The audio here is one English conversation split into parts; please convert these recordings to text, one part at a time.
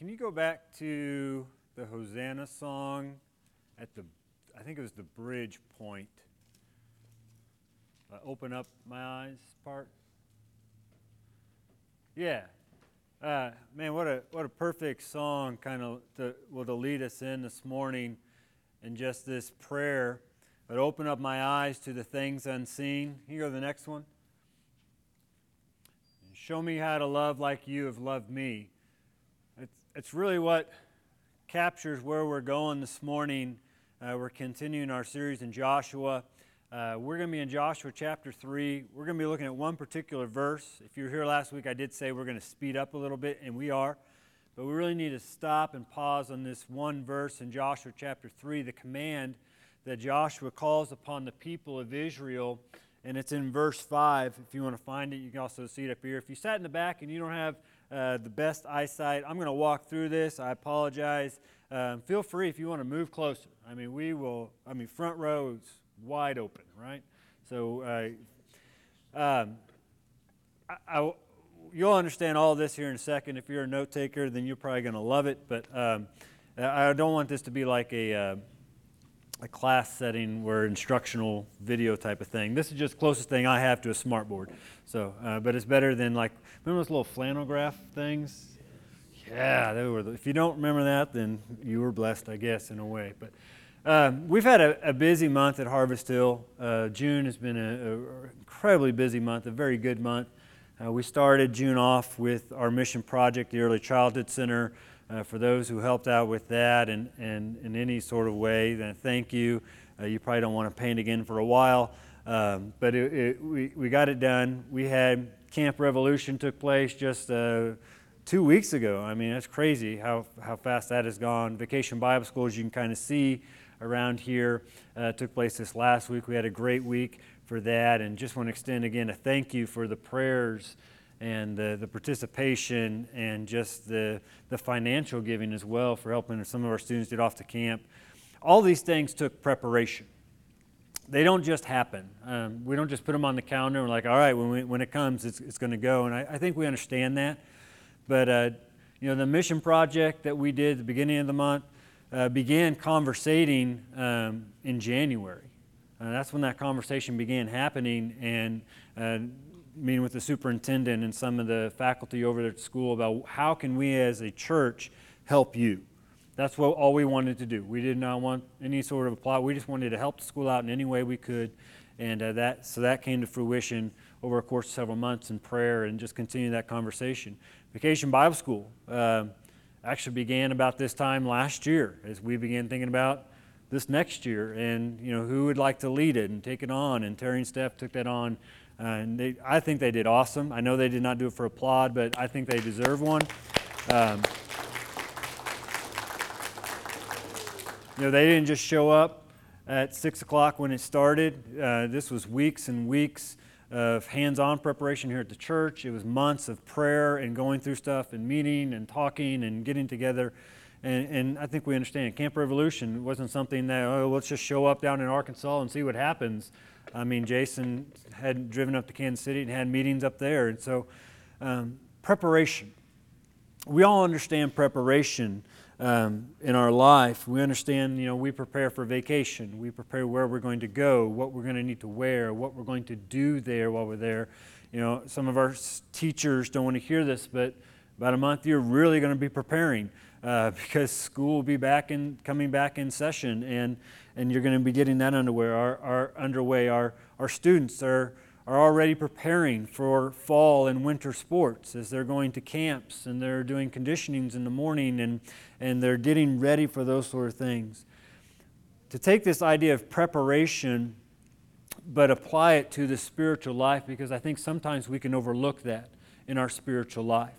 can you go back to the Hosanna song at the, I think it was the bridge point? Uh, open up my eyes part. Yeah. Uh, man, what a what a perfect song, kind of to, will to lead us in this morning, and just this prayer. But open up my eyes to the things unseen. Here go the next one. Show me how to love like you have loved me. It's, really what captures where we're going this morning. Uh, we're continuing our series in Joshua. Uh, we're going to be in Joshua chapter 3. We're going to be looking at one particular verse. If you were here last week, I did say we're going to speed up a little bit, and we are. But we really need to stop and pause on this one verse in Joshua chapter 3, the command that Joshua calls upon the people of Israel and it's in verse 5. If you want to find it, you can also see it up here. If you sat in the back and you don't have uh, the best eyesight, I'm going to walk through this. I apologize. Um, feel free if you want to move closer. I mean, we will, I mean, front rows wide open, right? So, uh, um, I, I, you'll understand all this here in a second. If you're a note taker, then you're probably going to love it. But um, I don't want this to be like a. Uh, a class setting where instructional video type of thing. This is just closest thing I have to a smartboard. So, uh, but it's better than like remember those little flannel graph things? Yeah, they were. The, if you don't remember that, then you were blessed, I guess, in a way. But um, we've had a, a, busy month at Harvest Hill. Uh, June has been an incredibly busy month, a very good month. Uh, we started June off with our mission project, the Early Childhood Center uh, for those who helped out with that and, and in any sort of way, then thank you. Uh, you probably don't want to paint again for a while, um, but it, it, we, we got it done. We had Camp Revolution took place just uh, two weeks ago. I mean, that's crazy how, how fast that has gone. Vacation Bible School, as you can kind of see around here, uh, took place this last week. We had a great week for that, and just want to extend again a thank you for the prayers and the, the participation and just the, the financial giving as well for helping some of our students get off to camp. All these things took preparation. They don't just happen. Um, we don't just put them on the calendar and we're like, all right, when, we, when it comes, it's, it's going to go. And I, I, think we understand that. But, uh, you know, the mission project that we did at the beginning of the month uh, began conversating um, in January. Uh, that's when that conversation began happening. And uh, meeting with the superintendent and some of the faculty over at school about how can we as a church help you. That's what all we wanted to do. We did not want any sort of a plot. We just wanted to help the school out in any way we could, and uh, that so that came to fruition over a course of several months in prayer and just continuing that conversation. Vacation Bible School uh, actually began about this time last year as we began thinking about this next year and you know who would like to lead it and take it on. And Terry and Steph took that on uh, and they, I think they did awesome. I know they did not do it for applaud, but I think they deserve one. Um, you know, they didn't just show up at 6 o'clock when it started. Uh, this was weeks and weeks of hands on preparation here at the church. It was months of prayer and going through stuff and meeting and talking and getting together. And, and, I think we understand. Camp Revolution wasn't something that, oh, let's just show up down in Arkansas and see what happens. I mean, Jason had driven up to Kansas City and had meetings up there. And so, um, preparation. We all understand preparation um, in our life. We understand, you know, we prepare for vacation. We prepare where we're going to go, what we're going to need to wear, what we're going to do there while we're there. You know, some of our teachers don't want to hear this, but about a month you're really going to be preparing uh, because school will be back in coming back in session and and you're going to be getting that underway. Our, our underway. Our, our students are, are already preparing for fall and winter sports as they're going to camps and they're doing conditionings in the morning and, and they're getting ready for those sort of things. To take this idea of preparation but apply it to the spiritual life because I think sometimes we can overlook that in our spiritual life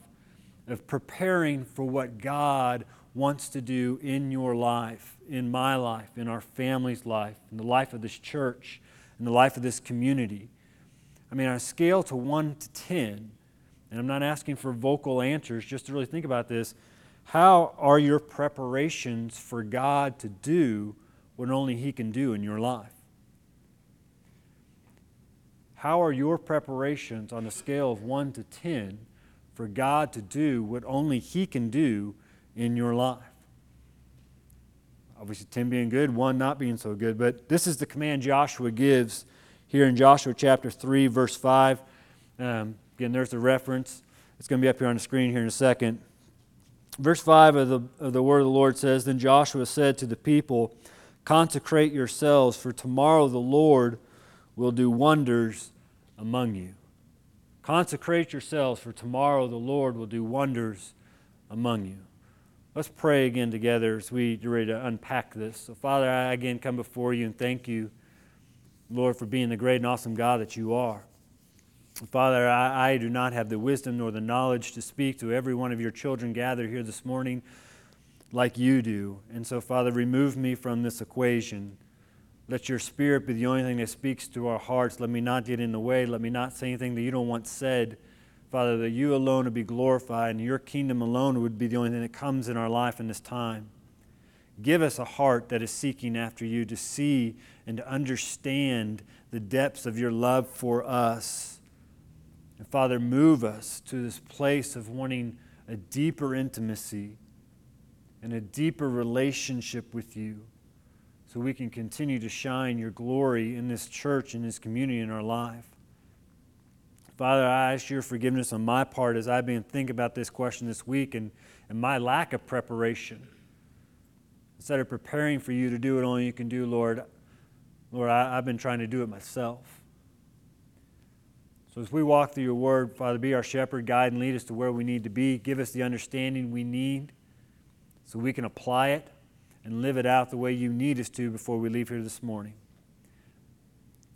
of preparing for what God wants to do in your life, in my life, in our family's life, in the life of this church, in the life of this community. I mean, on a scale to 1 to 10, and I'm not asking for vocal answers, just to really think about this, how are your preparations for God to do what only He can do in your life? How are your preparations on a scale of 1 to 10 for God to do what only He can do in your life. Obviously, 10 being good, 1 not being so good. But this is the command Joshua gives here in Joshua chapter 3, verse 5. Um, again, there's the reference. It's going to be up here on the screen here in a second. Verse 5 of the, of the word of the Lord says Then Joshua said to the people, Consecrate yourselves, for tomorrow the Lord will do wonders among you. Consecrate yourselves, for tomorrow the Lord will do wonders among you. Let's pray again together as we get ready to unpack this. So, Father, I again come before you and thank you, Lord, for being the great and awesome God that you are. Father, I, I, do not have the wisdom nor the knowledge to speak to every one of your children gathered here this morning like you do. And so, Father, remove me from this equation. Let your spirit be the only thing that speaks to our hearts. Let me not get in the way. Let me not say anything that you don't want said. Father, that you alone would be glorified and your kingdom alone would be the only thing that comes in our life in this time. Give us a heart that is seeking after you to see and to understand the depths of your love for us. And Father, move us to this place of wanting a deeper intimacy and a deeper relationship with you so we can continue to shine your glory in this church, in this community, in our life. Father, I ask your forgiveness on my part as I've been thinking about this question this week and, and my lack of preparation. Instead of preparing for you to do what only you can do, Lord, Lord, I, I've been trying to do it myself. So as we walk through your word, Father, be our shepherd, guide, and lead us to where we need to be. Give us the understanding we need so we can apply it and live it out the way you need us to before we leave here this morning.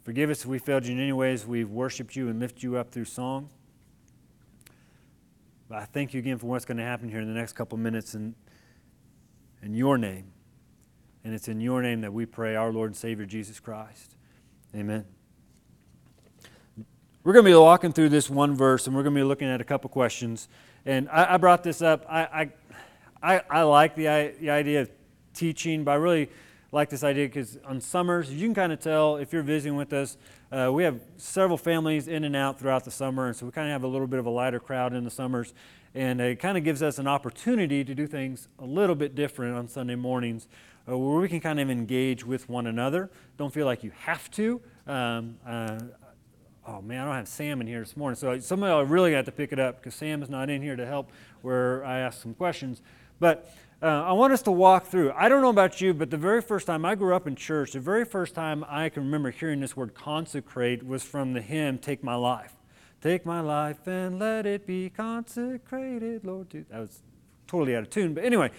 Forgive us if we failed you in any ways. We've worshiped you and lifted you up through song. But I thank you again for what's going to happen here in the next couple minutes in, in your name. And it's in your name that we pray, our Lord and Savior Jesus Christ. Amen. We're going to be walking through this one verse and we're going to be looking at a couple questions. And I, I brought this up. I, I, I, I like the, the idea of teaching, but I really like this idea because on summers, you can kind of tell if you're visiting with us, uh, we have several families in and out throughout the summer, and so we kind of have a little bit of a lighter crowd in the summers. And it kind of gives us an opportunity to do things a little bit different on Sunday mornings uh, where we can kind of engage with one another. Don't feel like you have to. Um, uh, oh man, I don't have Sam in here this morning, so somebody will really have to pick it up because Sam is not in here to help where I ask some questions. But uh, I want us to walk through. I don't know about you, but the very first time I grew up in church, the very first time I can remember hearing this word consecrate was from the hymn Take My Life. Take my life and let it be consecrated, Lord. That was totally out of tune. But anyway,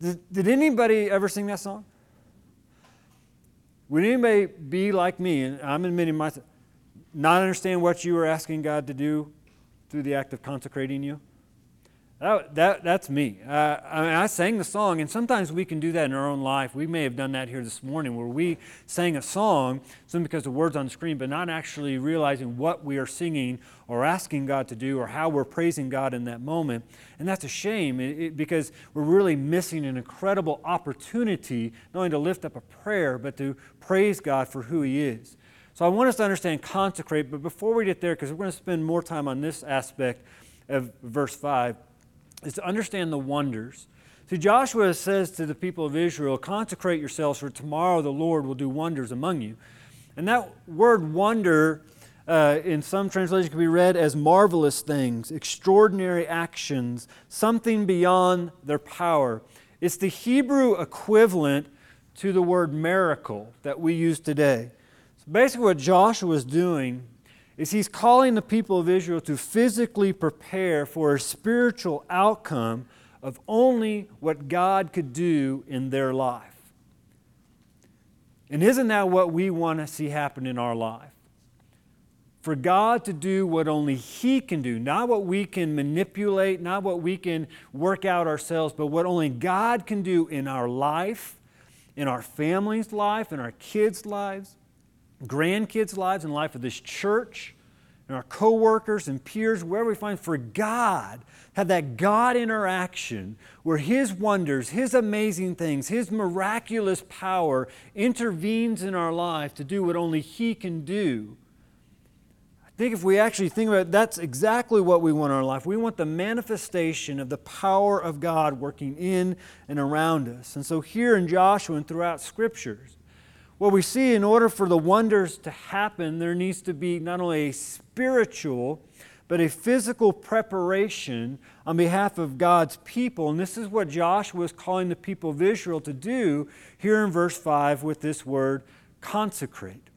did, did anybody ever sing that song? Would anybody be like me, and I'm admitting myself, not understand what you were asking God to do through the act of consecrating you? That, that, that's me. Uh, I, mean, I sang the song, and sometimes we can do that in our own life. We may have done that here this morning where we sang a song simply because the words on the screen, but not actually realizing what we are singing or asking God to do or how we're praising God in that moment. And that's a shame it, it, because we're really missing an incredible opportunity not only to lift up a prayer, but to praise God for who He is. So I want us to understand consecrate, but before we get there, because we're going to spend more time on this aspect of verse 5 is to understand the wonders. See, Joshua says to the people of Israel, Consecrate yourselves, for tomorrow the Lord will do wonders among you. And that word wonder uh, in some translations can be read as marvelous things, extraordinary actions, something beyond their power. It's the Hebrew equivalent to the word miracle that we use today. So basically, what Joshua is doing is he's calling the people of Israel to physically prepare for a spiritual outcome of only what God could do in their life. And isn't that what we want to see happen in our life? For God to do what only He can do, not what we can manipulate, not what we can work out ourselves, but what only God can do in our life, in our family's life, in our kids' lives grandkids' lives and life of this church and our coworkers and peers, wherever we find, for God, have that God interaction where His wonders, His amazing things, His miraculous power intervenes in our life to do what only He can do. I think if we actually think about it, that's exactly what we want in our life. We want the manifestation of the power of God working in and around us. And so here in Joshua and throughout scriptures, what we see in order for the wonders to happen, there needs to be not only a spiritual, but a physical preparation on behalf of God's people. And this is what Joshua is calling the people of Israel to do here in verse 5 with this word consecrate.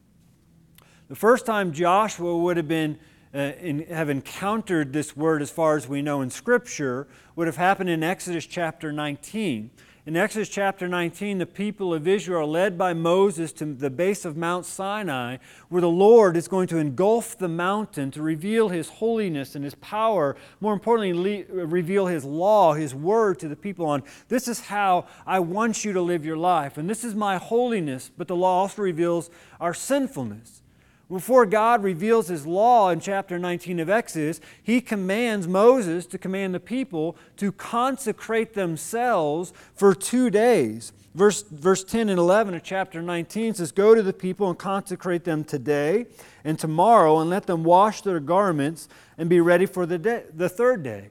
The first time Joshua would have been uh, in, have encountered this word as far as we know in Scripture would have happened in Exodus chapter 19. In Exodus chapter 19, the people of Israel, are led by Moses to the base of Mount Sinai, where the Lord is going to engulf the mountain to reveal his holiness and his power, more importantly, reveal his law, his word to the people on this is how I want you to live your life, and this is my holiness, but the law also reveals our sinfulness. Before God reveals his law in chapter 19 of Exodus, he commands Moses to command the people to consecrate themselves for two days. Verse, verse 10 and 11 of chapter 19 says, Go to the people and consecrate them today and tomorrow, and let them wash their garments and be ready for the, day, the third day.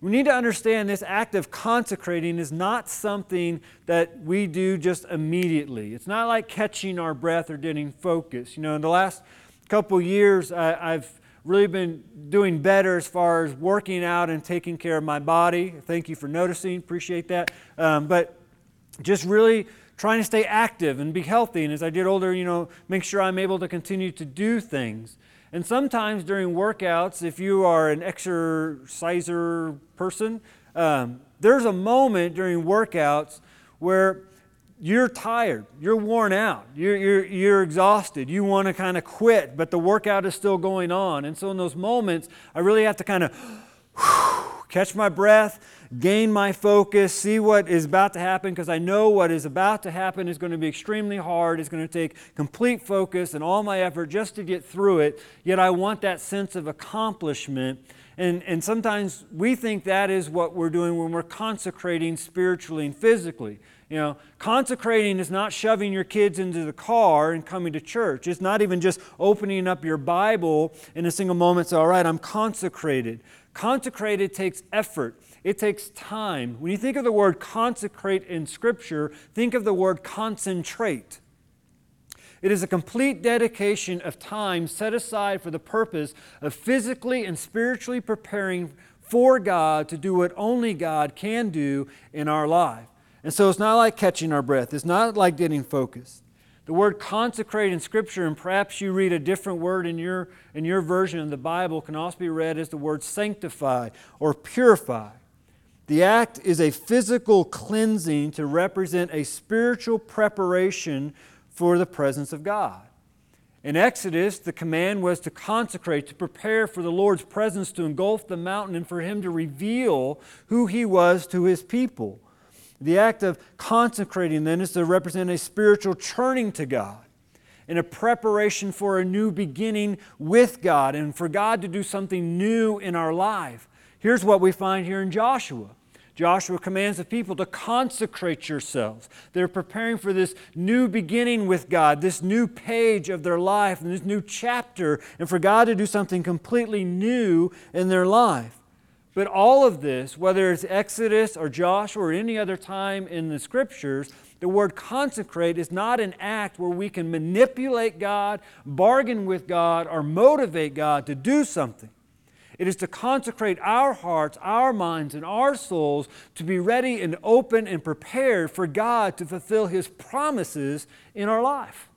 We need to understand this act of consecrating is not something that we do just immediately. It's not like catching our breath or getting focus. You know, in the last couple years, I, have really been doing better as far as working out and taking care of my body. Thank you for noticing, appreciate that. Um, but just really trying to stay active and be healthy. And as I get older, you know, make sure I'm able to continue to do things. And sometimes during workouts, if you are an exerciser person, um, there's a moment during workouts where you're tired, you're worn out, you're, you're, you're exhausted, you want to kind of quit, but the workout is still going on. And so in those moments, I really have to kind of catch my breath, gain my focus, see what is about to happen, because I know what is about to happen is going to be extremely hard. It's going to take complete focus and all my effort just to get through it. Yet I want that sense of accomplishment. And, and sometimes we think that is what we're doing when we're consecrating spiritually and physically. You know, consecrating is not shoving your kids into the car and coming to church. It's not even just opening up your Bible in a single moment, say, all right, I'm consecrated. Consecrated takes effort. It takes time. When you think of the word consecrate in Scripture, think of the word concentrate. It is a complete dedication of time set aside for the purpose of physically and spiritually preparing for God to do what only God can do in our life. And so it's not like catching our breath, it's not like getting focused. The word consecrate in Scripture, and perhaps you read a different word in your, in your version of the Bible, can also be read as the word sanctify or purify. The act is a physical cleansing to represent a spiritual preparation for the presence of God. In Exodus, the command was to consecrate, to prepare for the Lord's presence to engulf the mountain and for Him to reveal who He was to His people. The act of consecrating then is to represent a spiritual turning to God and a preparation for a new beginning with God and for God to do something new in our life. Here's what we find here in Joshua Joshua commands the people to consecrate yourselves. They're preparing for this new beginning with God, this new page of their life, and this new chapter, and for God to do something completely new in their life. But all of this, whether it's Exodus or Joshua or any other time in the scriptures, the word consecrate is not an act where we can manipulate God, bargain with God, or motivate God to do something. It is to consecrate our hearts, our minds, and our souls to be ready and open and prepared for God to fulfill His promises in our life.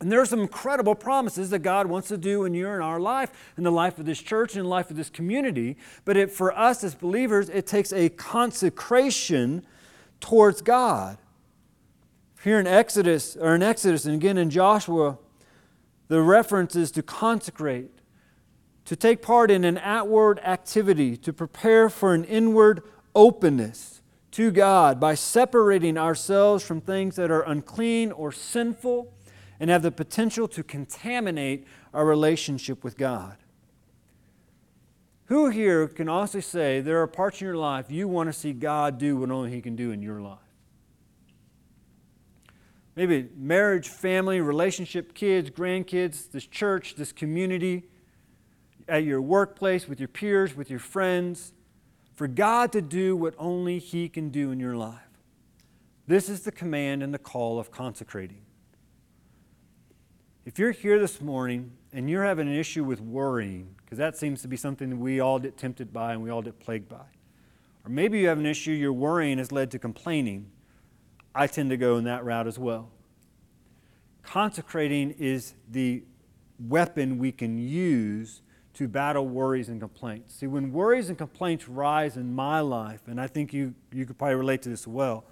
And there are some incredible promises that God wants to do in your and our life, in the life of this church, in the life of this community. But it, for us as believers, it takes a consecration towards God. Here in Exodus, or in Exodus, and again in Joshua, the reference is to consecrate to take part in an outward activity, to prepare for an inward openness to God by separating ourselves from things that are unclean or sinful and have the potential to contaminate our relationship with God. Who here can honestly say there are parts in your life you want to see God do what only He can do in your life? Maybe marriage, family, relationship, kids, grandkids, this church, this community at your workplace, with your peers, with your friends, for God to do what only He can do in your life. This is the command and the call of consecrating. If you're here this morning and you're having an issue with worrying, because that seems to be something that we all get tempted by and we all get plagued by, or maybe you have an issue your worrying has led to complaining, I tend to go in that route as well. Consecrating is the weapon we can use to battle worries and complaints. See, when worries and complaints rise in my life, and I think you, you could probably relate to this as well,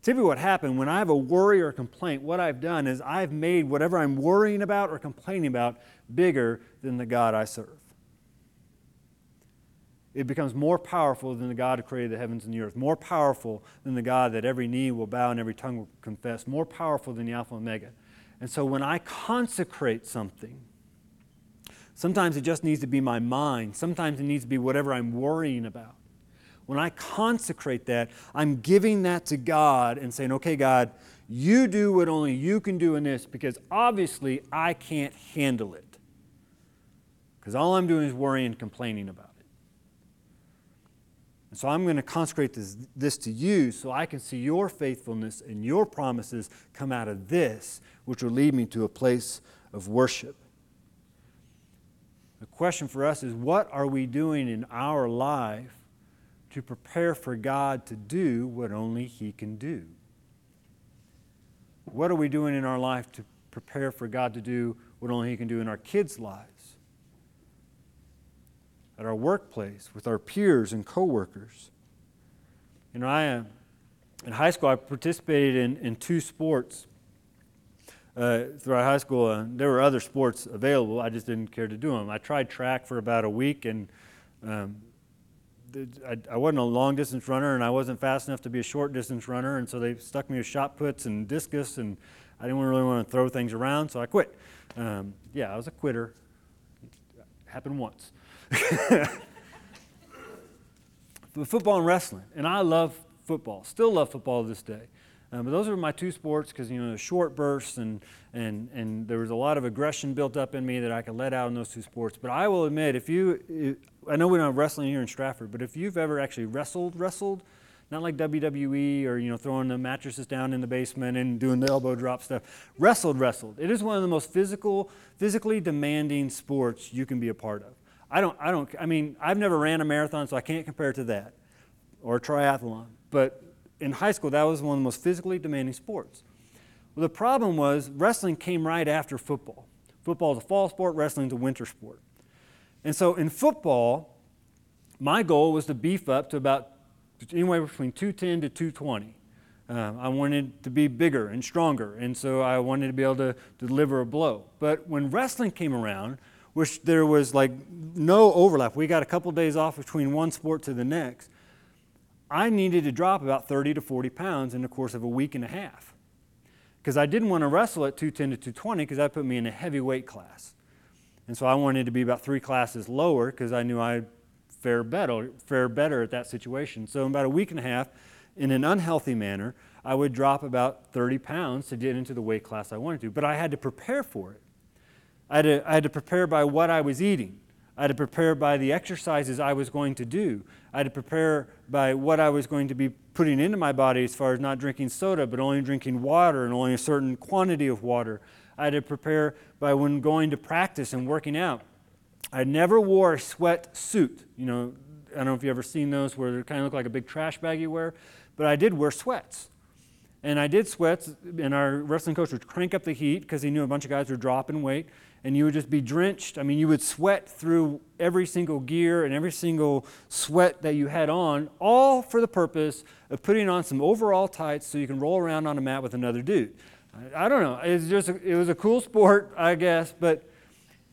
typically what happened when I have a worry or a complaint, what I've done is I've made whatever I'm worrying about or complaining about bigger than the God I serve. It becomes more powerful than the God who created the heavens and the earth, more powerful than the God that every knee will bow and every tongue will confess, more powerful than the Alpha and Omega. And so when I consecrate something, sometimes it just needs to be my mind, sometimes it needs to be whatever I'm worrying about. When I consecrate that, I'm giving that to God and saying, okay, God, you do what only you can do in this because obviously I can't handle it. Because all I'm doing is worrying and complaining about it. And so I'm going to consecrate this, this to you so I can see your faithfulness and your promises come out of this, which will lead me to a place of worship. The question for us is what are we doing in our life to prepare for God to do what only He can do? What are we doing in our life to prepare for God to do what only He can do in our kids' lives? At our workplace, with our peers and coworkers. You know, I uh, in high school. I participated in, in two sports uh, throughout high school. Uh, there were other sports available. I just didn't care to do them. I tried track for about a week, and um, I, I, wasn't a long distance runner and I wasn't fast enough to be a short distance runner, and so they stuck me with shot puts and discus, and I didn't really want to throw things around, so I quit. Um, yeah, I was a quitter. It happened once. but football and wrestling, and I love football, still love football to this day. Um, but those were my two sports because you know the short bursts and and and there was a lot of aggression built up in me that I could let out in those two sports. But I will admit, if you, I know we don't have wrestling here in Stratford, but if you've ever actually wrestled, wrestled, not like WWE or you know throwing the mattresses down in the basement and doing the elbow drop stuff, wrestled, wrestled. It is one of the most physical, physically demanding sports you can be a part of. I don't, I don't, I mean, I've never ran a marathon, so I can't compare it to that or a triathlon, but in high school, that was one of the most physically demanding sports. Well, the problem was wrestling came right after football. Football is a fall sport, wrestling is a winter sport. And so in football, my goal was to beef up to about anywhere between 210 to 220. Um, I wanted to be bigger and stronger, and so I wanted to be able to, to deliver a blow. But when wrestling came around, which there was like no overlap, we got a couple days off between one sport to the next. I needed to drop about 30 to 40 pounds in the course of a week and a half. Because I didn't want to wrestle at 210 to 220 because that put me in a heavyweight class. And so I wanted to be about three classes lower because I knew I'd fare better, fare better at that situation. So in about a week and a half, in an unhealthy manner, I would drop about 30 pounds to get into the weight class I wanted to. But I had to prepare for it. I had to, I had to prepare by what I was eating. I had to prepare by the exercises I was going to do. I had to prepare by what I was going to be putting into my body as far as not drinking soda, but only drinking water and only a certain quantity of water. I had to prepare by when going to practice and working out. I never wore a sweat suit. You know, I don't know if you've ever seen those where they kind of look like a big trash bag you wear, but I did wear sweats. And I did sweats, and our wrestling coach would crank up the heat because he knew a bunch of guys were dropping weight and you would just be drenched. I mean, you would sweat through every single gear and every single sweat that you had on, all for the purpose of putting on some overall tights so you can roll around on a mat with another dude. I, don't know. It's just a, it was a cool sport, I guess, but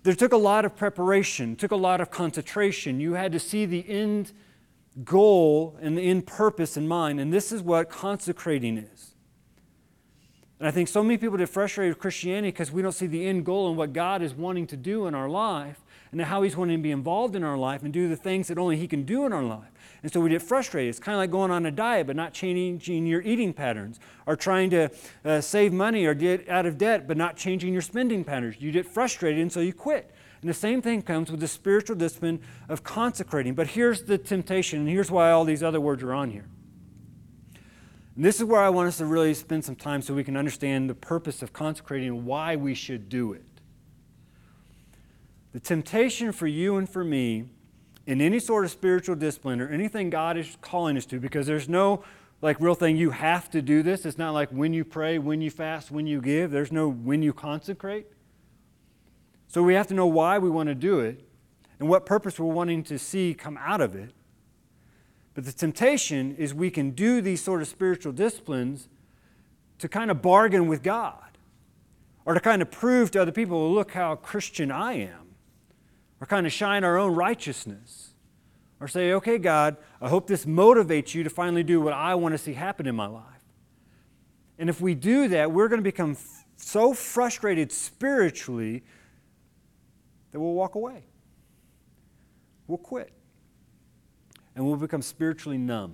there took a lot of preparation, took a lot of concentration. You had to see the end goal and the end purpose in mind, and this is what consecrating is. And I think so many people get frustrated with Christianity because we don't see the end goal and what God is wanting to do in our life and how He's wanting to be involved in our life and do the things that only He can do in our life. And so we get frustrated. It's kind of like going on a diet but not changing your eating patterns, or trying to uh, save money or get out of debt but not changing your spending patterns. You get frustrated and so you quit. And the same thing comes with the spiritual discipline of consecrating. But here's the temptation, and here's why all these other words are on here. And this is where I want us to really spend some time so we can understand the purpose of consecrating and why we should do it. The temptation for you and for me in any sort of spiritual discipline or anything God is calling us to, because there's no like real thing you have to do this. It's not like when you pray, when you fast, when you give. There's no when you consecrate. So we have to know why we want to do it and what purpose we're wanting to see come out of it. But the temptation is we can do these sort of spiritual disciplines to kind of bargain with God or to kind of prove to other people, look how Christian I am, or kind of shine our own righteousness. Or say, okay, God, I hope this motivates you to finally do what I want to see happen in my life. And if we do that, we're going to become f- so frustrated spiritually that we'll walk away. We'll quit. And we'll become spiritually numb.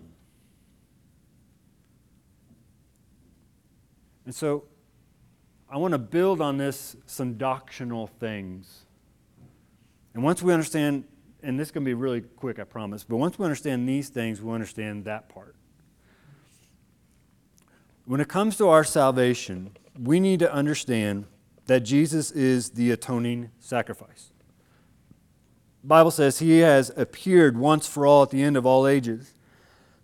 And so I want to build on this some doctrinal things. And once we understand, and this is going to be really quick, I promise, but once we understand these things, we understand that part. When it comes to our salvation, we need to understand that Jesus is the atoning sacrifice. Bible says he has appeared once for all at the end of all ages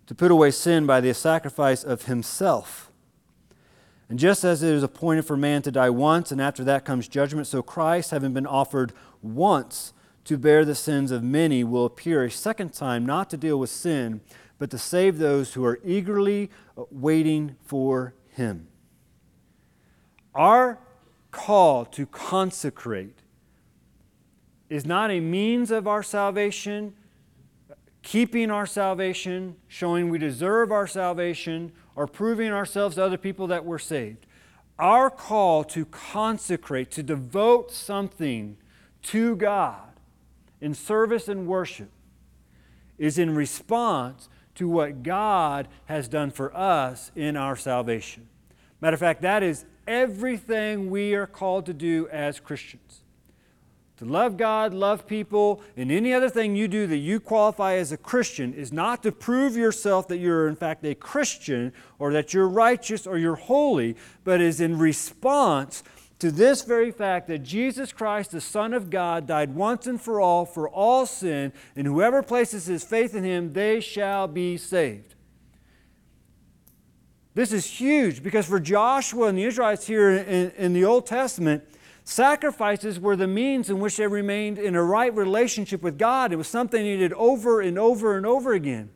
to put away sin by the sacrifice of himself. And just as it is appointed for man to die once, and after that comes judgment, so Christ, having been offered once to bear the sins of many, will appear a second time, not to deal with sin, but to save those who are eagerly waiting for him. Our call to consecrate is not a means of our salvation, keeping our salvation, showing we deserve our salvation, or proving ourselves to other people that we're saved. Our call to consecrate, to devote something to God in service and worship, is in response to what God has done for us in our salvation. Matter of fact, that is everything we are called to do as Christians. To love God, love people, and any other thing you do that you qualify as a Christian is not to prove yourself that you're in fact a Christian or that you're righteous or you're holy, but is in response to this very fact that Jesus Christ, the Son of God, died once and for all for all sin, and whoever places his faith in him, they shall be saved. This is huge because for Joshua and the Israelites here in, in, the Old Testament, sacrifices were the means in which they remained in a right relationship with God. It was something they did over and over and over again.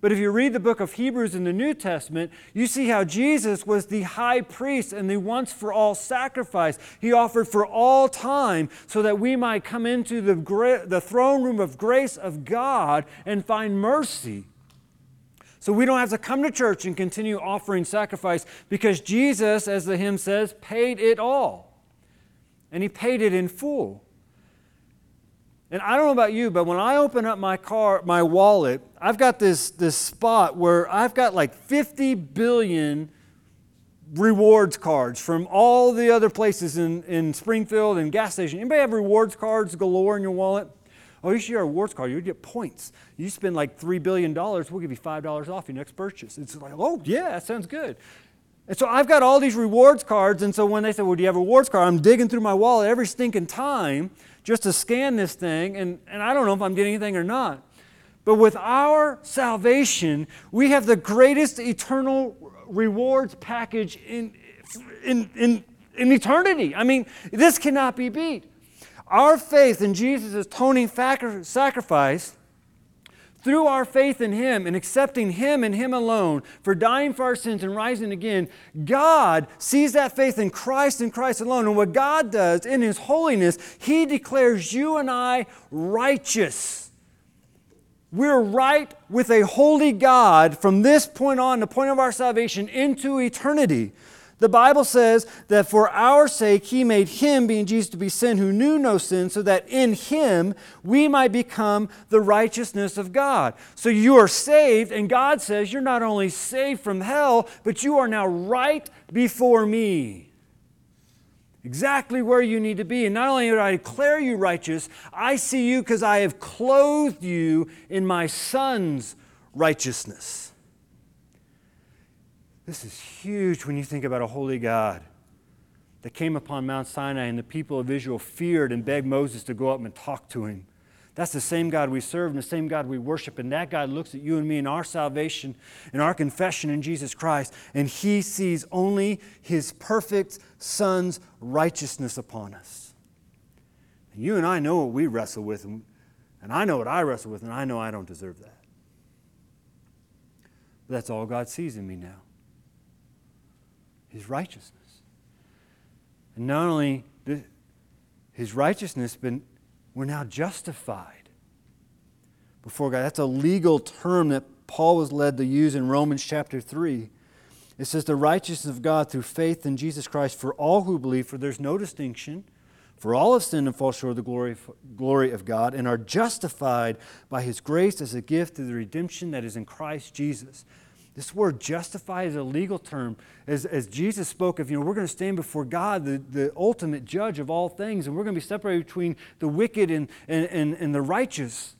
But if you read the book of Hebrews in the New Testament, you see how Jesus was the high priest and the once for all sacrifice. He offered for all time so that we might come into the, gra- the throne room of grace of God and find mercy. So we don't have to come to church and continue offering sacrifice because Jesus, as the hymn says, paid it all. And he paid it in full. And I don't know about you, but when I open up my car, my wallet, I've got this, this spot where I've got like 50 billion rewards cards from all the other places in, in Springfield and gas station. Anybody have rewards cards galore in your wallet? Oh, you should get a rewards card. You get points. You spend like $3 billion, we'll give you $5 off your next purchase. It's like, oh, yeah, that sounds good. And so I've got all these rewards cards. And so when they say, well, do you have a rewards card? I'm digging through my wallet every stinking time just to scan this thing. And, and I don't know if I'm getting anything or not. But with our salvation, we have the greatest eternal rewards package in, in, in, in eternity. I mean, this cannot be beat. Our faith in Jesus' atoning sacrifice, through our faith in Him and accepting Him and Him alone for dying for our sins and rising again, God sees that faith in Christ and Christ alone. And what God does in His holiness, He declares you and I righteous. We're right with a holy God from this point on, the point of our salvation, into eternity. The Bible says that for our sake he made him, being Jesus, to be sin who knew no sin, so that in him we might become the righteousness of God. So you are saved, and God says you're not only saved from hell, but you are now right before me. exactly where you need to be. And not only do I declare you righteous, I see you because I have clothed you in my Son's righteousness. This is huge when you think about a holy God that came upon Mount Sinai and the people of Israel feared and begged Moses to go up and talk to him. That's the same God we serve and the same God we worship. And that God looks at you and me in our salvation and our confession in Jesus Christ, and He sees only His perfect Son's righteousness upon us. And you and I know what we wrestle with, and, and I know what I wrestle with, and I know I don't deserve that. But that's all God sees in me now His righteousness. And not only His righteousness, but we're now justified before God. That's a legal term that Paul was led to use in Romans chapter 3. It says, The righteousness of God through faith in Jesus Christ for all who believe, for there's no distinction. For all have sinned and fall short of the glory, glory of God and are justified by his grace as a gift through the redemption that is in Christ Jesus. This word justify is a legal term. As, as Jesus spoke of, you know, we're going to stand before God, the, the ultimate judge of all things, and we're going to be separated between the wicked and, and, and, and the righteous.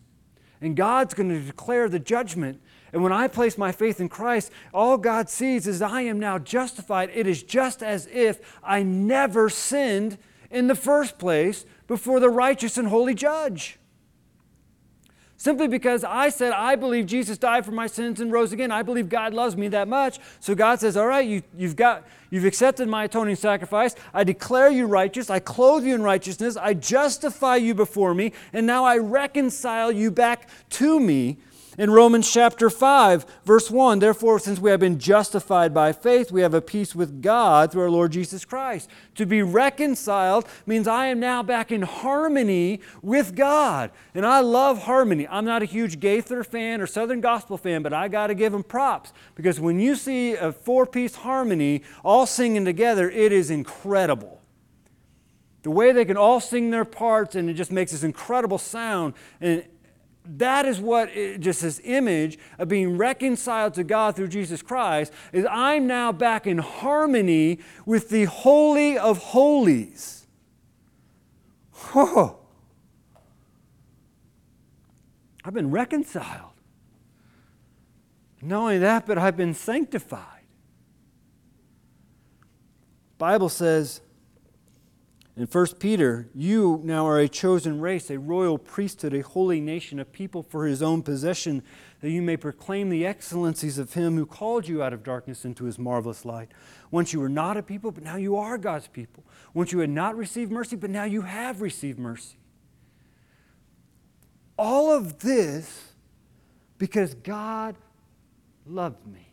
And God's going to declare the judgment. And when I place my faith in Christ, all God sees is I am now justified. It is just as if I never sinned in the first place before the righteous and holy judge simply because I said, I believe Jesus died for my sins and rose again. I believe God loves me that much. So God says, All right, you, you've got. You've accepted my atoning sacrifice. I declare you righteous. I clothe you in righteousness. I justify you before me. And now I reconcile you back to me in Romans chapter 5, verse 1, therefore, since we have been justified by faith, we have a peace with God through our Lord Jesus Christ. To be reconciled means I am now back in harmony with God. And I love harmony. I'm not a huge Gaither fan or Southern Gospel fan, but I got to give them props because when you see a four piece harmony all singing together, it is incredible the way they can all sing their parts and it just makes this incredible sound and that is what it, just this image of being reconciled to God through Jesus Christ is I'm now back in harmony with the holy of holies. Oh. I've been reconciled. Not only that, but I've been sanctified. Bible says in 1 Peter, you now are a chosen race, a royal priesthood, a holy nation, a people for his own possession, that you may proclaim the excellencies of him who called you out of darkness into his marvelous light. Once you were not a people, but now you are God's people. Once you had not received mercy, but now you have received mercy. All of this because God loved me.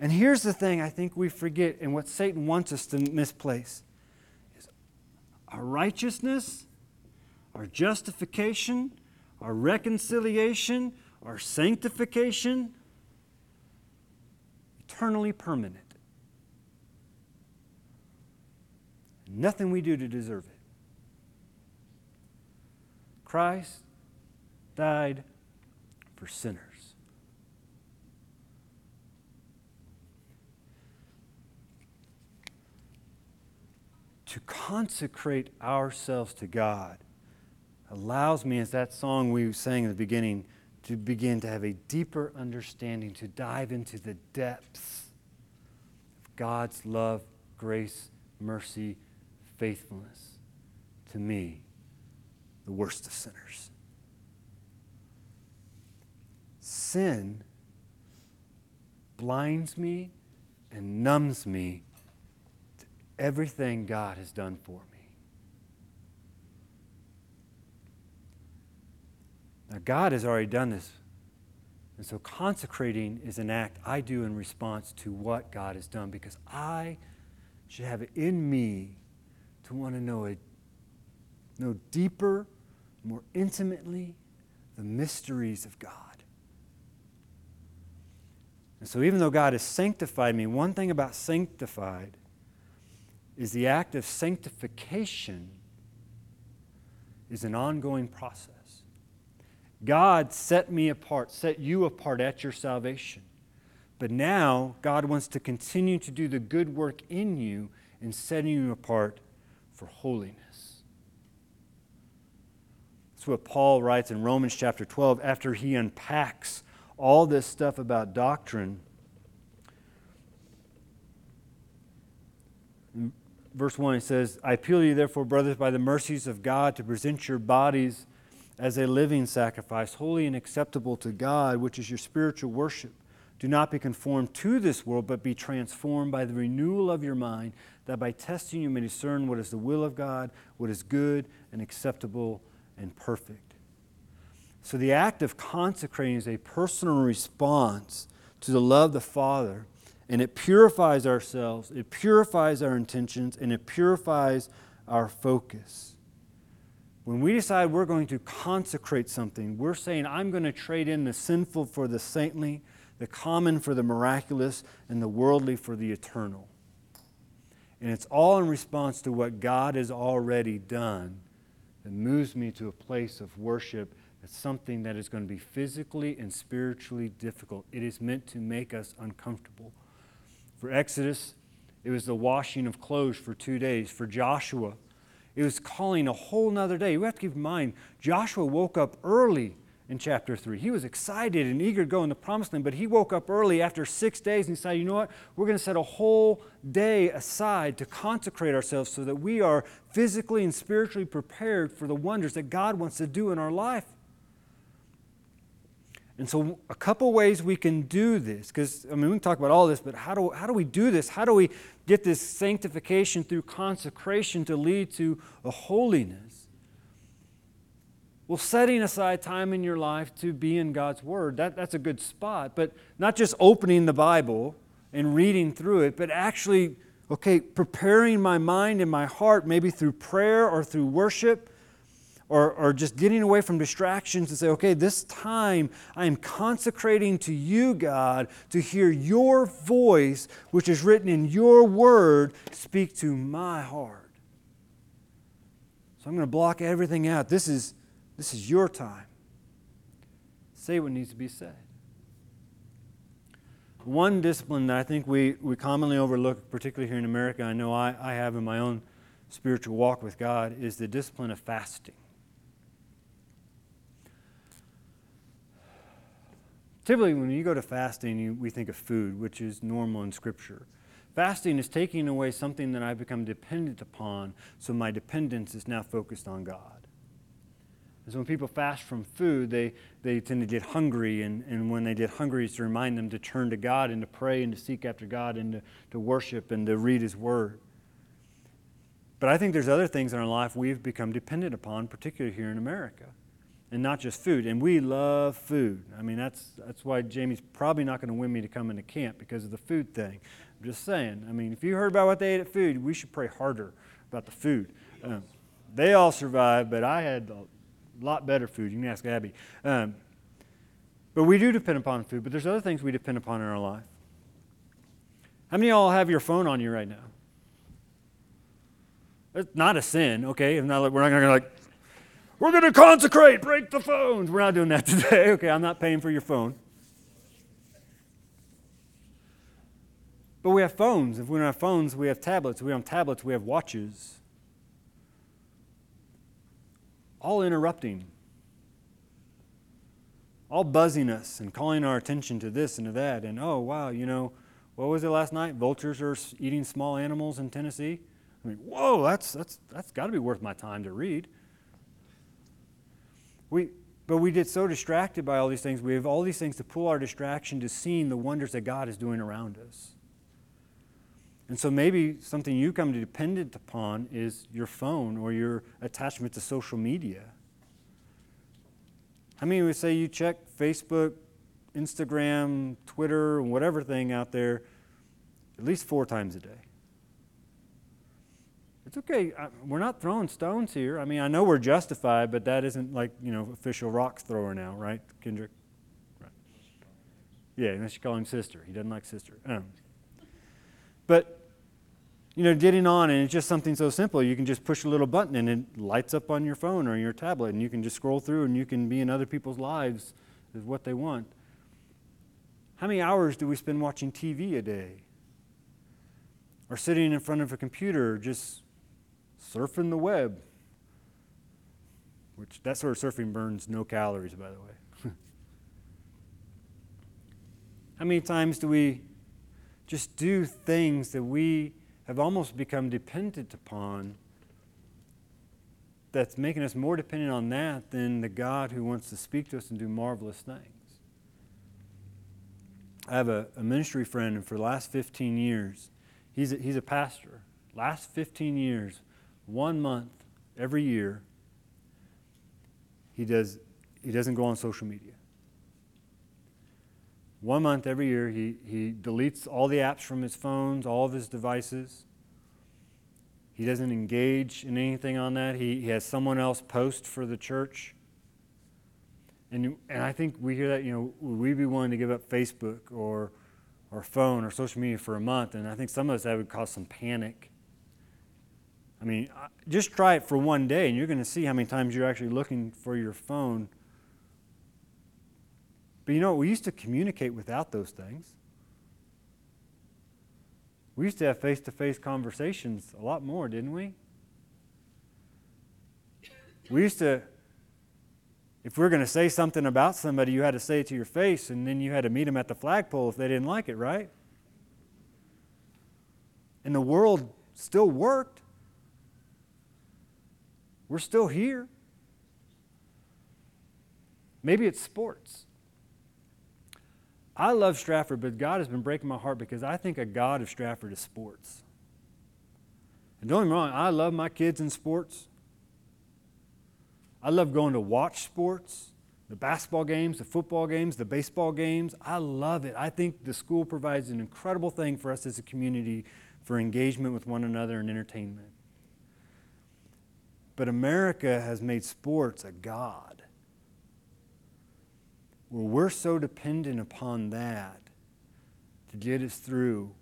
And here's the thing I think we forget, and what Satan wants us to misplace is our righteousness, our justification, our reconciliation, our sanctification, eternally permanent. Nothing we do to deserve it. Christ died for sinners. To consecrate ourselves to God allows me, as that song we sang in the beginning, to begin to have a deeper understanding, to dive into the depths of God's love, grace, mercy, faithfulness to me, the worst of sinners. Sin blinds me and numbs me everything God has done for me. Now, God has already done this. And so, consecrating is an act I do in response to what God has done because I should have it in me to want to know it, know deeper, more intimately the mysteries of God. And so, even though God has sanctified me, one thing about sanctified is the act of sanctification is an ongoing process. God set me apart, set you apart at your salvation. But now, God wants to continue to do the good work in you in setting you apart for holiness. That's what Paul writes in Romans chapter 12 after he unpacks all this stuff about doctrine. Verse 1, he says, I appeal to you, therefore, brothers, by the mercies of God, to present your bodies as a living sacrifice, holy and acceptable to God, which is your spiritual worship. Do not be conformed to this world, but be transformed by the renewal of your mind, that by testing you may discern what is the will of God, what is good and acceptable and perfect. So the act of consecrating is a personal response to the love of the Father, and it purifies ourselves, it purifies our intentions, and it purifies our focus. When we decide we're going to consecrate something, we're saying, I'm going to trade in the sinful for the saintly, the common for the miraculous, and the worldly for the eternal. And it's all in response to what God has already done that moves me to a place of worship that's something that is going to be physically and spiritually difficult. It is meant to make us uncomfortable. For Exodus, it was the washing of clothes for two days. For Joshua, it was calling a whole nother day. We have to keep in mind, Joshua woke up early in chapter 3. He was excited and eager to go in the promised land, but he woke up early after six days and decided, you know what? We're going to set a whole day aside to consecrate ourselves so that we are physically and spiritually prepared for the wonders that God wants to do in our life. And so, a couple ways we can do this, because I mean, we can talk about all this, but how do, how do we do this? How do we get this sanctification through consecration to lead to a holiness? Well, setting aside time in your life to be in God's Word, that, that's a good spot. But not just opening the Bible and reading through it, but actually, okay, preparing my mind and my heart, maybe through prayer or through worship or, or just getting away from distractions and say, okay, this time I am consecrating to you, God, to hear your voice, which is written in your word, speak to my heart. So I'm going to block everything out. This is, this is your time. Say what needs to be said. One discipline that I think we, we commonly overlook, particularly here in America, I know I, I have in my own spiritual walk with God, is the discipline of fasting. Typically, when you go to fasting, you, we think of food, which is normal in Scripture. Fasting is taking away something that I've become dependent upon, so my dependence is now focused on God. And so when people fast from food, they, they tend to get hungry, and, and when they get hungry, it's to remind them to turn to God and to pray and to seek after God and to, to worship and to read His Word. But I think there's other things in our life we've become dependent upon, particularly here in America and not just food. And we love food. I mean, that's, that's why Jamie's probably not going to win me to come into camp because of the food thing. I'm just saying. I mean, if you heard about what they ate at food, we should pray harder about the food. Um, they all survived, but I had a lot better food. You can ask Abby. Um, but we do depend upon food, but there's other things we depend upon in our life. How many of y'all have your phone on you right now? It's not a sin, okay? Not, we're not going to like we're going to consecrate, break the phones. We're not doing that today. Okay, I'm not paying for your phone. But we have phones. If we don't have phones, we have tablets. If we have tablets, we have watches. All interrupting, all buzzing us and calling our attention to this and to that. And oh, wow, you know, what was it last night? Vultures are eating small animals in Tennessee. I mean, whoa, that's, that's, that's got to be worth my time to read. We, but we get so distracted by all these things. We have all these things to pull our distraction to seeing the wonders that God is doing around us. And so maybe something you come to dependent upon is your phone or your attachment to social media. How many would say you check Facebook, Instagram, Twitter, whatever thing out there at least four times a day? It's okay. I, we're not throwing stones here. I mean, I know we're justified, but that isn't like, you know, official rock thrower now, right, Kendrick? Right. Yeah, unless you call him sister. He doesn't like sister. Um, but, you know, getting on, and it's just something so simple. You can just push a little button and it lights up on your phone or your tablet, and you can just scroll through and you can be in other people's lives is what they want. How many hours do we spend watching TV a day? Or sitting in front of a computer just surfing the web? Which that sort of surfing burns no calories, by the way. How many times do we just do things that we have almost become dependent upon that's making us more dependent on that than the God who wants to speak to us and do marvelous things? I have a, a ministry friend, and for the last 15 years, he's a, he's a pastor. Last 15 years, one month every year, he, does, he doesn't go on social media. One month every year, he, he deletes all the apps from his phones, all of his devices. He doesn't engage in anything on that. He, he has someone else post for the church. And, and I think we hear that, you know, would we be willing to give up Facebook or, or phone or social media for a month? And I think some of us that would cause some panic. I mean, just try it for one day, and you're going to see how many times you're actually looking for your phone. But you know, we used to communicate without those things. We used to have face to face conversations a lot more, didn't we? We used to if we are going to say something about somebody, you had to say it to your face, and then you had to meet them at the flagpole if they didn't like it, right? And the world still worked. We're still here. Maybe it's sports. I love Stratford, but God has been breaking my heart because I think a God of Stratford is sports. And don't get me wrong, I love my kids in sports. I love going to watch sports, the basketball games, the football games, the baseball games. I love it. I think the school provides an incredible thing for us as a community for engagement with one another and entertainment. But America has made sports a god. Well, we're so dependent upon that to get us through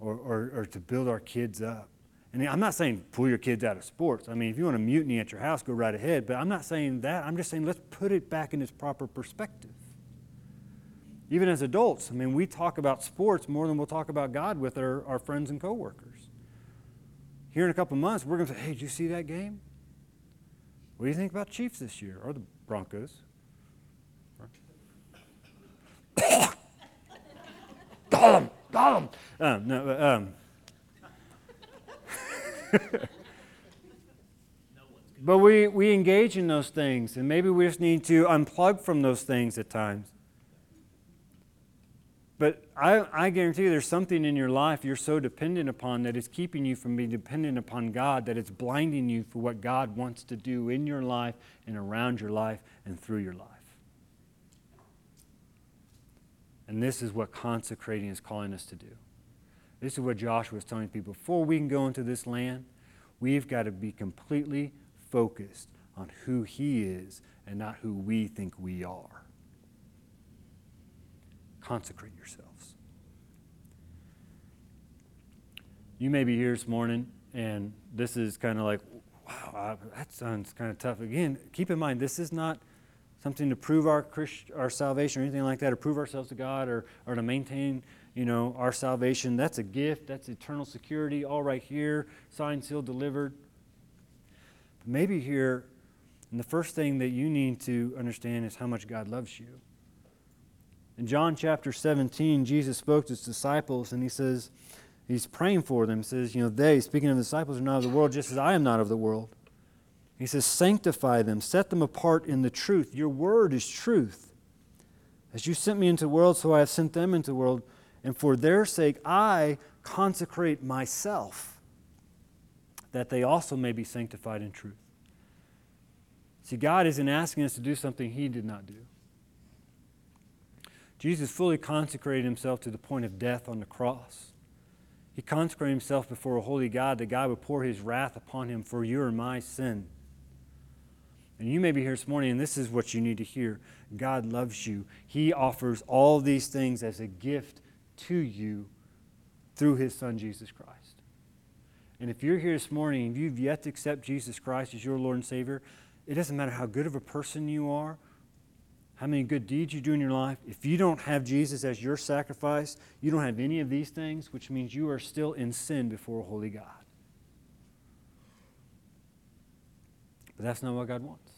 or, or, or to build our kids up. And I'm not saying pull your kids out of sports. I mean, if you want to mutiny at your house, go right ahead. But I'm not saying that. I'm just saying let's put it back in its proper perspective. Even as adults, I mean, we talk about sports more than we'll talk about God with our, our friends and coworkers. Here in a couple months, we're going to say, hey, did you see that game? What do you think about Chiefs this year or the Broncos? got him. Um, no, um, but we, we engage in those things, and maybe we just need to unplug from those things at times. But I, I guarantee you there's something in your life you're so dependent upon that is keeping you from being dependent upon God, that it's blinding you for what God wants to do in your life and around your life and through your life. And this is what consecrating is calling us to do. This is what Joshua was telling people. Before we can go into this land, we've got to be completely focused on who He is and not who we think we are. Consecrate yourselves. You may be here this morning, and this is kind of like, wow, that sounds kind of tough. Again, keep in mind, this is not something to prove our, Christ, our salvation or anything like that, or prove ourselves to God, or, or to maintain you know, our salvation. That's a gift. That's eternal security, all right here, signed, sealed, delivered. But maybe here, and the first thing that you need to understand is how much God loves you. In John chapter 17, Jesus spoke to his disciples and he says, he's praying for them. He says, you know, they, speaking of the disciples, are not of the world, just as I am not of the world. He says, sanctify them, set them apart in the truth. Your word is truth. As you sent me into the world, so I have sent them into the world and for their sake I consecrate myself, that they also may be sanctified in truth. See, God isn't asking us to do something He did not do. Jesus fully consecrated Himself to the point of death on the cross. He consecrated Himself before a holy God that God would pour His wrath upon Him for your and my sin. And you may be here this morning, and this is what you need to hear God loves you. He offers all these things as a gift to you through his son, Jesus Christ. And if you're here this morning and you've yet to accept Jesus Christ as your Lord and Savior, it doesn't matter how good of a person you are how many good deeds you do in your life, if you don't have Jesus as your sacrifice, you don't have any of these things, which means you are still in sin before a holy God. But that's not what God wants.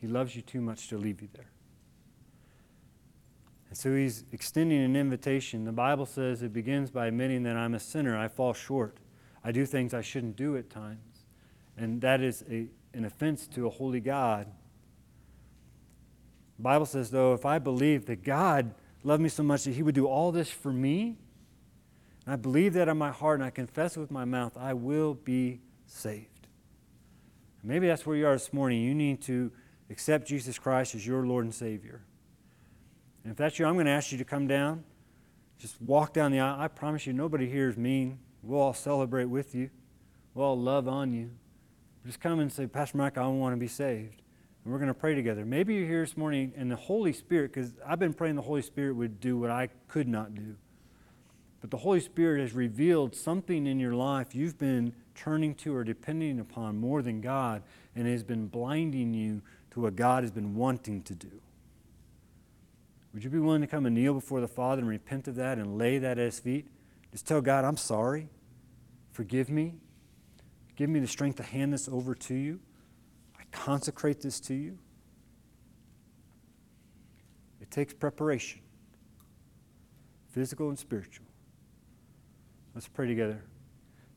He loves you too much to leave you there. And so he's extending an invitation. The Bible says it begins by admitting that I'm a sinner. I fall short. I do things I shouldn't do at times. And that is a, an offense to a holy God. Bible says, though, if I believe that God loved me so much that he would do all this for me, and I believe that in my heart and I confess it with my mouth, I will be saved. Maybe that's where you are this morning. You need to accept Jesus Christ as your Lord and Savior. And if that's you, I'm going to ask you to come down. Just walk down the aisle. I promise you, nobody here is mean. We'll all celebrate with you. We'll all love on you. Just come and say, Pastor Mike, I want to be saved. And we're going to pray together. Maybe you're here this morning and the Holy Spirit, because I've been praying the Holy Spirit would do what I could not do. But the Holy Spirit has revealed something in your life you've been turning to or depending upon more than God, and has been blinding you to what God has been wanting to do. Would you be willing to come and kneel before the Father and repent of that and lay that at His feet? Just tell God, I'm sorry. Forgive me. Give me the strength to hand this over to you. Consecrate this to you. It takes preparation, physical and spiritual. Let's pray together.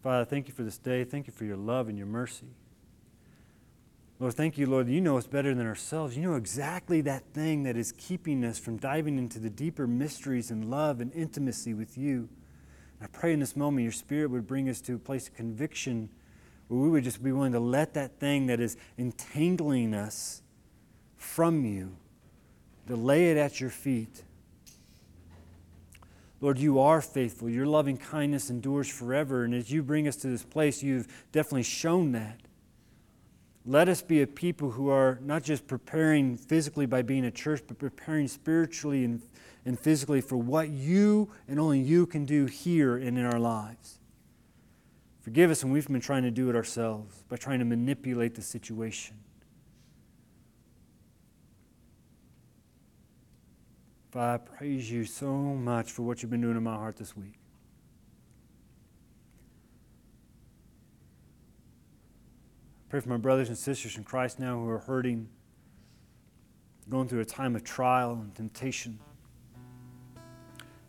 Father, thank you for this day. Thank you for your love and your mercy. Lord, thank you, Lord, you know us better than ourselves. You know exactly that thing that is keeping us from diving into the deeper mysteries and love and intimacy with you. And I pray in this moment your Spirit would bring us to a place of conviction where we would just be willing to let that thing that is entangling us from you, to lay it at your feet. Lord, you are faithful. Your loving kindness endures forever. And as you bring us to this place, you've definitely shown that. Let us be a people who are not just preparing physically by being a church, but preparing spiritually and, and physically for what you and only you can do here and in our lives. Forgive us when we've been trying to do it ourselves by trying to manipulate the situation. Father, I praise you so much for what you've been doing in my heart this week. I pray for my brothers and sisters in Christ now who are hurting, going through a time of trial and temptation.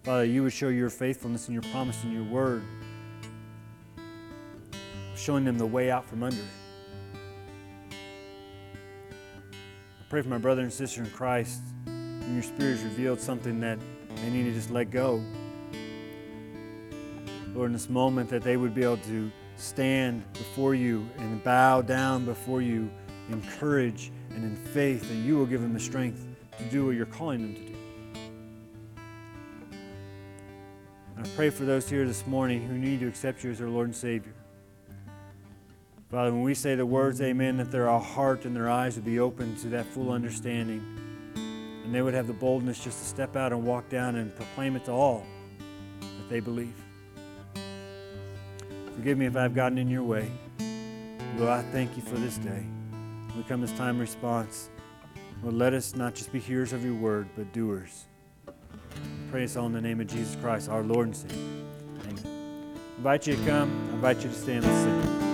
Father, you would show your faithfulness and your promise in your word, showing them the way out from under it. I pray for my brother and sister in Christ, and your Spirit has revealed something that they need to just let go. Lord, in this moment, that they would be able to stand before you and bow down before you in courage and in faith, and you will give them the strength to do what you're calling them to do. I pray for those here this morning who need to accept you as their Lord and Savior. Father, when we say the words, Amen, that their heart and their eyes would be open to that full understanding, and they would have the boldness just to step out and walk down and proclaim it to all that they believe. Forgive me if I've gotten in your way. Lord, I thank you for this day. We come this time response. Lord, let us not just be hearers of your word, but doers. Pray us all in the name of Jesus Christ, our Lord and Savior. Amen. I invite you to come. I invite you to stand and sing.